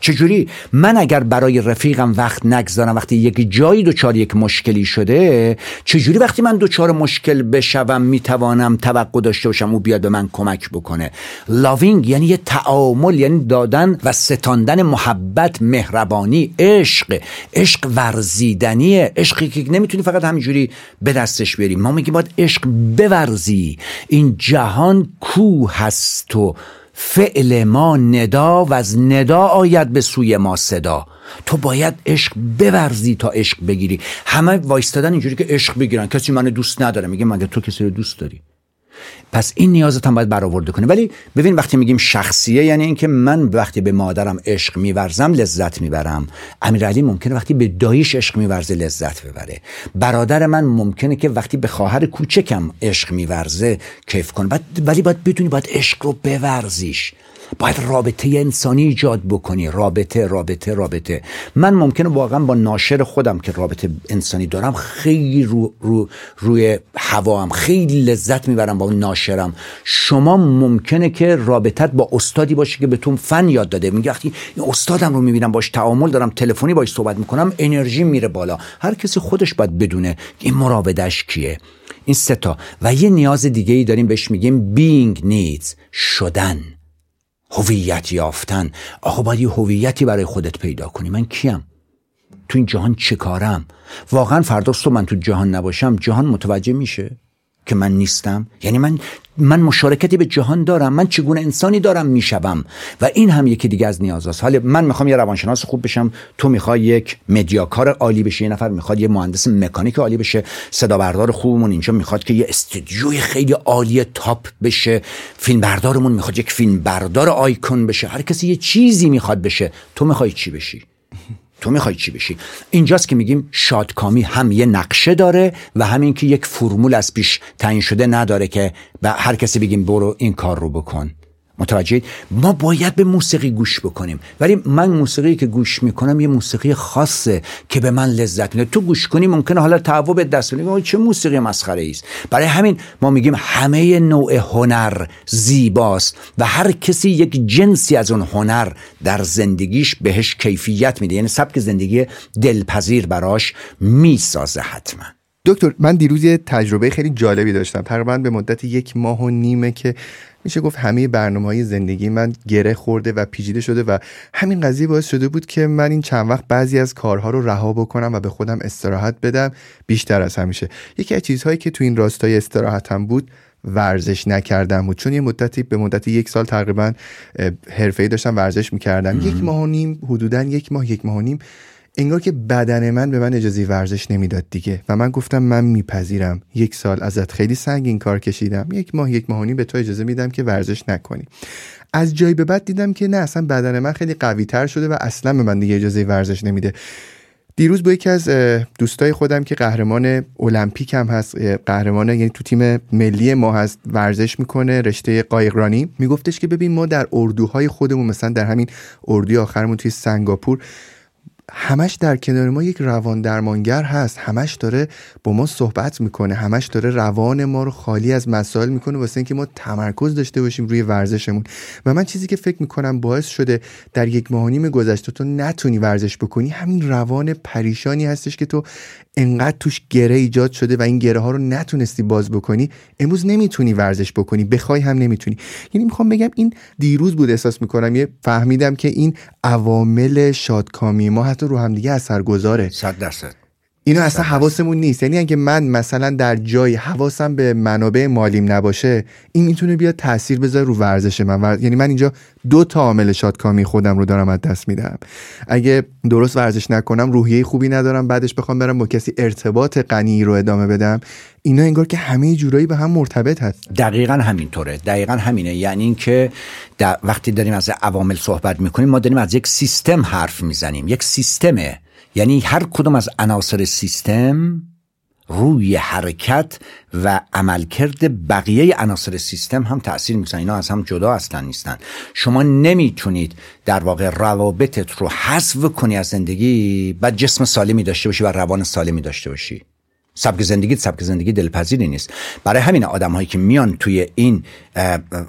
چجوری؟ من اگر برای رفیقم وقت نگذارم وقتی یک جایی دچار یک مشکلی شده چجوری وقتی من دچار مشکل بشوم می‌توانم توقع داشته باشم او بیاد به من کمک بکنه؟ لاوینگ یعنی یه تعامل یعنی دادن و ستاندن محبت مهربانی عشق. عشق ورزیدنیه. عشقی که نمی‌تونی فقط همینجوری به دستش بیاری. ما میگیم باید عشق بورزی. این جهان کو هست و فعل ما ندا و از ندا آید به سوی ما صدا. تو باید عشق بورزی تا عشق بگیری. همه وایستادن اینجوری که عشق بگیرن. کسی منو دوست نداره. میگه مگه تو کسی رو دوست داری؟ پس این نیازت هم باید برآورده کنی ولی ببین وقتی میگیم شخصیه یعنی اینکه من وقتی به مادرم عشق میورزم لذت می‌برم. امیرعلی ممکنه وقتی به داییش عشق میورزه لذت ببره. برادر من ممکنه که وقتی به خواهر کوچکم عشق میورزه کیف کنه. ولی باید بدونی باید عشق رو بورزیش. باید رابطه انسانی ایجاد بکنی. رابطه رابطه رابطه. من ممکنه واقعا با ناشر خودم که رابطه انسانی دارم خیلی رو, رو روی هوام خیلی لذت می‌برم با اون ناشرم. شما ممکنه که رابطت با استادی باشه که بهتون فن یاد داده. میگه وقتی استادم رو می‌بینم باش تعامل دارم تلفنی باش صحبت می‌کنم انرژی میره بالا. هر کسی خودش باید بدونه این مراودش کیه. این ستا و یه نیاز دیگه ای داریم بهش میگیم being needs شدن. هویت یافتن. آقا باید یه هویتی برای خودت پیدا کنی. من کیم؟ تو این جهان چه کارم؟ واقعا فردا من تو جهان نباشم جهان متوجه میشه؟ که من نیستم. یعنی من من مشارکتی به جهان دارم. من چگونه انسانی دارم می‌شوم. و این هم یکی دیگه از نیازاست حالا من می‌خوام یه روانشناس خوب بشم. تو می‌خوای یک مدیاکار عالی بشی. یه نفر می‌خواد یه مهندس مکانیک عالی بشه. صدا بردار خوبمون اینجا می‌خواد که یه استودیوی خیلی عالی تاپ بشه. فیلم بردارمون می‌خواد یک فیلم بردار آیکون بشه. هر کسی یه چیزی می‌خواد بشه. تو می‌خوای چی بشی؟ تو می‌خوای چی بشی؟ اینجاست که میگیم شادکامی هم یه نقشه داره و همین که یک فرمول از پیش تعیین شده نداره که به هر کسی بگیم برو این کار رو بکن. متوجه ما باید به موسیقی گوش بکنیم. ولی من موسیقی که گوش می‌کنم یه موسیقی خاصه که به من لذت میده. تو گوش کنی ممکنه حالا تعو به دست بدی چه موسیقی مسخره است برای همین ما میگیم همه نوع هنر زیباست و هر کسی یک جنسی از اون هنر در زندگیش بهش کیفیت میده. یعنی سبک زندگی دلپذیر براش می‌سازه حتما. دکتر من دیروز یه تجربه خیلی جالبی داشتم. تقریبا به مدت یک ماه و نیمه که میشه گفت همه برنامه های زندگی من گره خورده و پیچیده شده و همین قضیه باعث شده بود که من این چند وقت بعضی از کارها رو رها بکنم و به خودم استراحت بدم. بیشتر از همیشه. یکی از چیزهایی که تو این راستای استراحتم بود ورزش نکردم بود. چون یه مدتی به مدت یک سال تقریبا حرفه‌ای داشتم ورزش می‌کردم. یک ماه و نیم حدودا یک ماه یک ماه و نیم انگار که بدن من به من اجازه ورزش نمی‌داد دیگه و من گفتم من میپذیرم. یک سال ازت خیلی سنگین کار کشیدم. یک ماه یک ماهانی به تو اجازه میدم که ورزش نکنی. از جایی به بعد دیدم که نه اصلا بدن من خیلی قوی تر شده و اصلا به من دیگه اجازه ورزش نمیده. دیروز با یکی از دوستای خودم که قهرمان المپیک هم هست قهرمان یعنی تو تیم ملی ما هست ورزش می‌کنه رشته قایقرانی. میگفتش که ببین ما در اردوهای خودمون مثلا در همین اردوی آخرمون توی سنگاپور همش در کنار ما یک روان درمانگر هست. همش داره با ما صحبت می‌کنه. همش داره روان ما رو خالی از مسائل می‌کنه واسه اینکه ما تمرکز داشته باشیم روی ورزشمون. و من چیزی که فکر می‌کنم باعث شده در یک ماه نیم گذشته تو نتونی ورزش بکنی همین روان پریشانی هستش که تو انقدر توش گره ایجاد شده و این گره ها رو نتونستی باز بکنی. امروز نمی‌تونی ورزش بکنی. بخوای هم نمی‌تونی. یعنی می‌خوام بگم این دیروز بود احساس می‌کنم یه فهمیدم که این عوامل شادکامی ما حتی رو همدیگه اثر گذاره صد درصد. اینو اصلا حواسمون نیست. یعنی اگه من مثلا در جای حواسم به منابع مالیم نباشه این می‌تونه بیاد تاثیر بذاره رو ورزش من. یعنی من اینجا دو تا عامل شادکامی خودم رو دارم از دست میدم. اگه درست ورزش نکنم روحیه خوبی ندارم بعدش بخوام برم با کسی ارتباط غنی رو ادامه بدم. اینا انگار که همه جورایی به هم مرتبط هست. دقیقا همینطوره. دقیقا همینه. یعنی اینکه وقتی داریم از عوامل صحبت می‌کنیم ما داریم از یک سیستم حرف می‌زنیم. یک سیستمه. یعنی هر کدوم از عناصر سیستم روی حرکت و عملکرد بقیه عناصر سیستم هم تاثیر می‌کنن اینا از هم جدا اصلا نیستن. شما نمی‌تونید در واقع روابطت رو حذف کنی از زندگی بعد جسم سالمی داشته باشی و روان سالمی داشته باشی. سبک زندگی سبک زندگی دلپذیری نیست. برای همین آدم هایی که میان توی این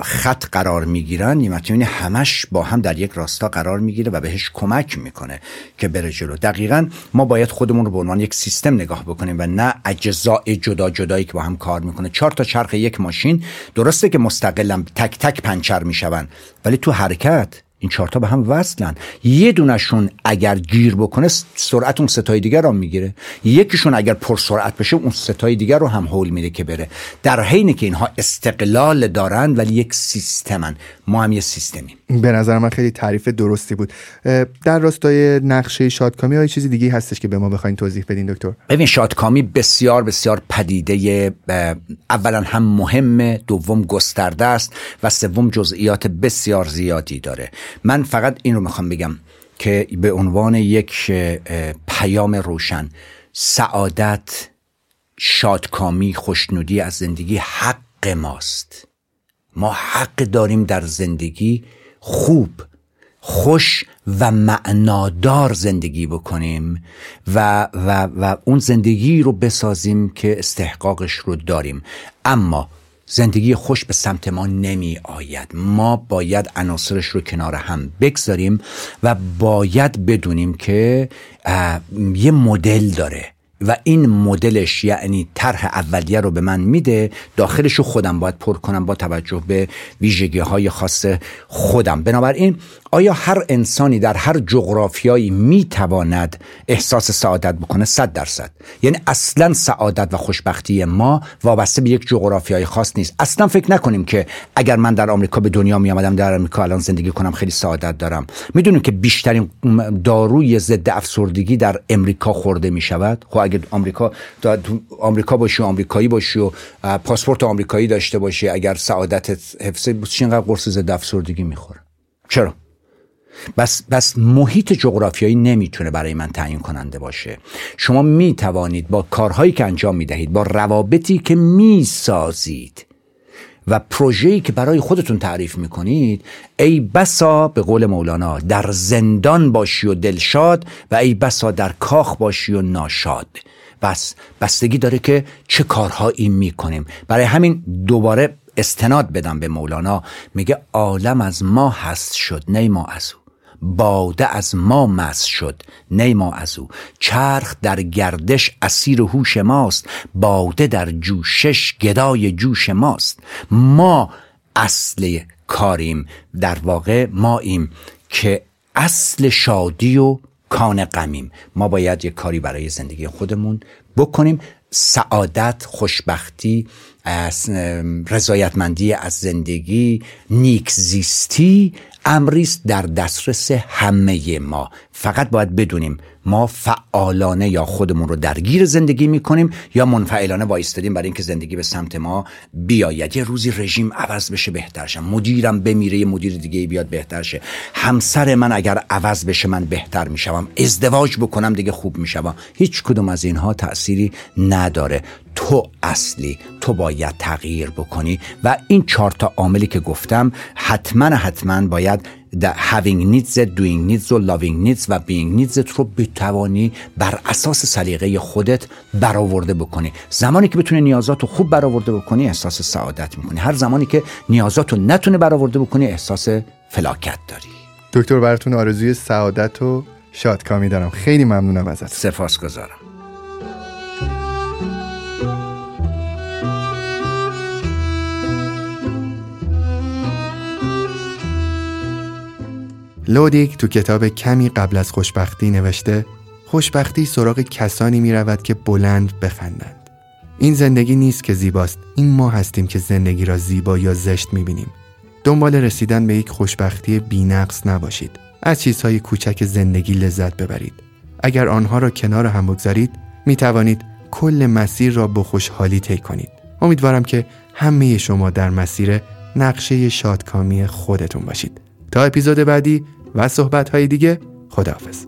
خط قرار می‌گیرن می‌تونی همش با هم در یک راستا قرار می‌گیره و بهش کمک می‌کنه که بره جلو. دقیقا ما باید خودمون رو به عنوان یک سیستم نگاه بکنیم و نه اجزاء جدا جدایی که با هم کار می‌کنه. چهار تا چرخ یک ماشین درسته که مستقلم تک تک پنچر میشون ولی تو حرکت این چهارتا به هم وصلن. یه دونشون اگر گیر بکنه سرعت اون ستای دیگر رو می‌گیره. یکیشون اگر پر سرعت بشه اون ستای دیگر رو هم حول میده که بره. در حینی که اینها استقلال دارن ولی یک سیستمن. ما هم یه سیستمیم. به نظر من خیلی تعریف درستی بود. در راستای نقشه شادکامی های چیزی دیگه هستش که به ما بخواین توضیح بدین دکتر؟ ببین شادکامی بسیار بسیار پدیده اولا هم مهمه دوم گسترده است و سوم جزئیات بسیار زیادی داره. من فقط این رو می‌خوام بگم که به عنوان یک پیام روشن سعادت شادکامی خوشنودی از زندگی حق ماست. ما حق داریم در زندگی خوب خوش و معنادار زندگی بکنیم و, و, و اون زندگی رو بسازیم که استحقاقش رو داریم. اما زندگی خوش به سمت ما نمی آید. ما باید عناصرش رو کنار هم بگذاریم و باید بدونیم که یه مدل داره. و این مدلش یعنی طرح اولیه رو به من میده داخلش رو خودم باید پر کنم با توجه به ویژگی های خاص خودم. بنابراین آیا هر انسانی در هر جغرافیایی می‌تواند احساس سعادت بکنه؟ صد درصد. یعنی اصلا سعادت و خوشبختی ما وابسته به یک جغرافیای خاص نیست. اصلا فکر نکنیم که اگر من در آمریکا به دنیا می آمدم در آمریکا الان زندگی کنم خیلی سعادت دارم. می‌دونیم که بیشترین داروی ضد افسردگی در امریکا خورده می شود خب اگر آمریکا آمریکا باشی و آمریکایی باشی و پاسپورت آمریکایی داشته باشی اگر سعادت حفظ چی اینقدر قرص ضد افسردگی می‌خوره؟ چرا؟ بس, بس محیط جغرافیایی نمی‌تونه برای من تعیین کننده باشه. شما می‌توانید با کارهایی که انجام می‌دهید با روابطی که می‌سازید و پروژه‌ای که برای خودتون تعریف می‌کنید ای بسا به قول مولانا در زندان باشی و دلشاد و ای بسا در کاخ باشی و ناشاد. بس بستگی داره که چه کارهایی می‌کنیم. برای همین دوباره استناد بدم به مولانا. میگه عالم از ما هست شد نه ما از او باده از ما مس شد نه ما از او. چرخ در گردش اسیر هوش ماست باده در جوشش گدای جوش ماست. ما اصل کاریم در واقع ماییم که اصل شادی و کان غمیم. ما باید یک کاری برای زندگی خودمون بکنیم. سعادت خوشبختی رضایتمندی از زندگی نیک زیستی امریست در دسترس همه ما. فقط باید بدونیم ما فعالانه یا خودمون رو درگیر زندگی می‌کنیم یا منفعلانه وایستادیم برای اینکه زندگی به سمت ما بیاید. یه روزی رژیم عوض بشه بهتر شه. مدیرم بمیره یه مدیر دیگه بیاد بهتر شه. همسر من اگر عوض بشه من بهتر می‌شوم. ازدواج بکنم دیگه خوب می‌شوم. هیچ کدوم از اینها تأثیری نداره. تو اصلی تو باید تغییر بکنی. و این چهار تا عاملی که گفتم حتما حتما باید having needs, doing needs و loving needs و being needs رو بتوانی بر اساس سلیقه خودت برآورده بکنی. زمانی که بتونی نیازات رو خوب برآورده بکنی احساس سعادت می‌کنی. هر زمانی که نیازات رو نتونه برآورده بکنی احساس فلاکت داری. دکتر براتون آرزوی سعادت و شادکامی دارم. خیلی ممنونم ازت. سپاسگزارم. لودیک تو کتاب کمی قبل از خوشبختی نوشته خوشبختی سراغ کسانی می رود که بلند بخندند. این زندگی نیست که زیباست. این ما هستیم که زندگی را زیبا یا زشت می بینیم دنبال رسیدن به یک خوشبختی بینقص نباشید. از چیزهای کوچک زندگی لذت ببرید. اگر آنها را کنار هم بگذارید می توانید کل مسیر را با خوشحالی طی کنید. امیدوارم که همه شما در مسیر نقشه شادکامی خودتون باشید. تا اپیزود بعدی و صحبت های دیگه خداحافظ.